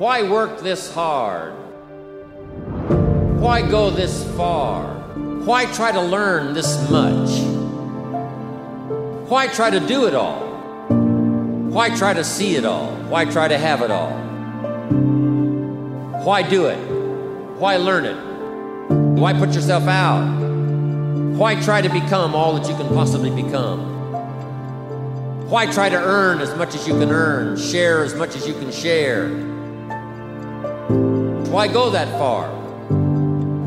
Why work this hard? Why go this far? Why try to learn this much? Why try to do it all? Why try to see it all? Why try to have it all? Why do it? Why learn it? Why put yourself out? Why try to become all that you can possibly become? Why try to earn as much as you can earn, share as much as you can share? Why go that far?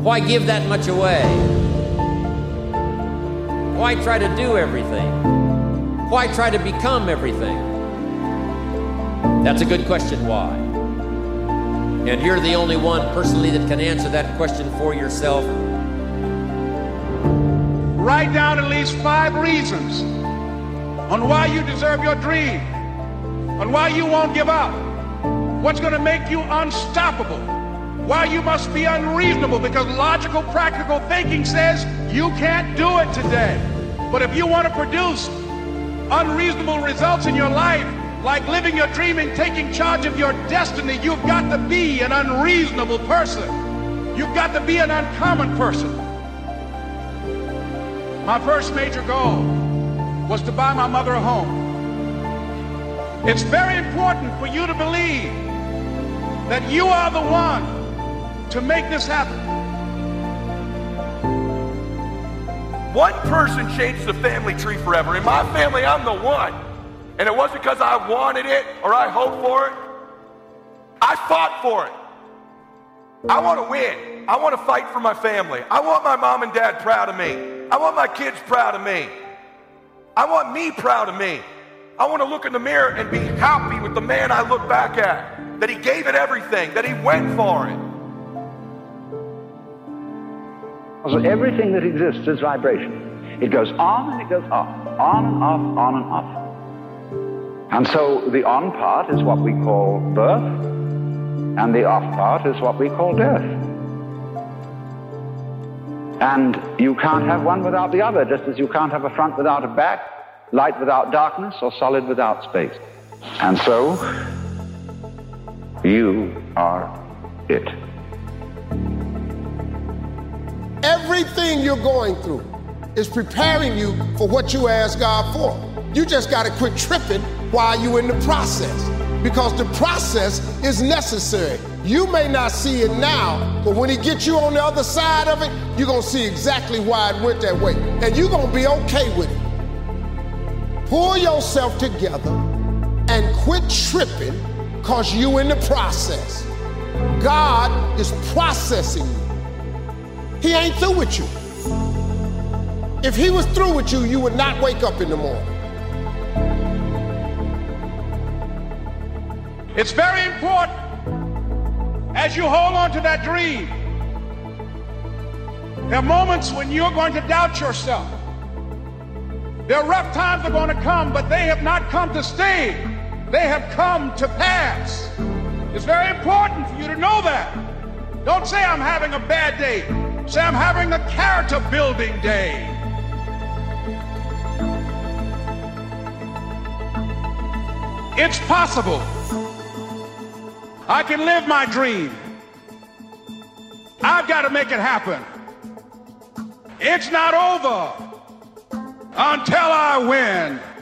Why give that much away? Why try to do everything? Why try to become everything? That's a good question, why? And you're the only one personally that can answer that question for yourself. Write down at least five reasons on why you deserve your dream, on why you won't give up, what's going to make you unstoppable, why you must be unreasonable because logical, practical thinking says you can't do it today. But if you want to produce unreasonable results in your life, like living your dream and taking charge of your destiny, you've got to be an unreasonable person. You've got to be an uncommon person. My first major goal was to buy my mother a home. It's very important for you to believe that you are the one to make this happen. One person changed the family tree forever. In my family, I'm the one. And it wasn't because I wanted it or I hoped for it. I fought for it. I want to win. I want to fight for my family. I want my mom and dad proud of me. I want my kids proud of me. I want me proud of me. I want to look in the mirror and be happy with the man I look back at. That he gave it everything, that he went for it. So everything that exists is vibration. It goes on and it goes off, on and off, on and off. And so the on part is what we call birth, and the off part is what we call death. And you can't have one without the other, just as you can't have a front without a back, light without darkness, or solid without space. And so, you are it. Everything you're going through is preparing you for what you ask God for. You just got to quit tripping while you're in the process because the process is necessary. You may not see it now, but when he gets you on the other side of it, you're going to see exactly why it went that way. And you're going to be okay with it. Pull yourself together and quit tripping because you in the process. God is processing you. He ain't through with you. If he was through with you, you would not wake up in the morning. It's very important as you hold on to that dream. There are moments when you're going to doubt yourself. There are rough times that are going to come, but they have not come to stay. They have come to pass. It's very important for you to know that. Don't say I'm having a bad day. Say I'm having a character building day. It's possible. I can live my dream. I've got to make it happen. It's not over until I win.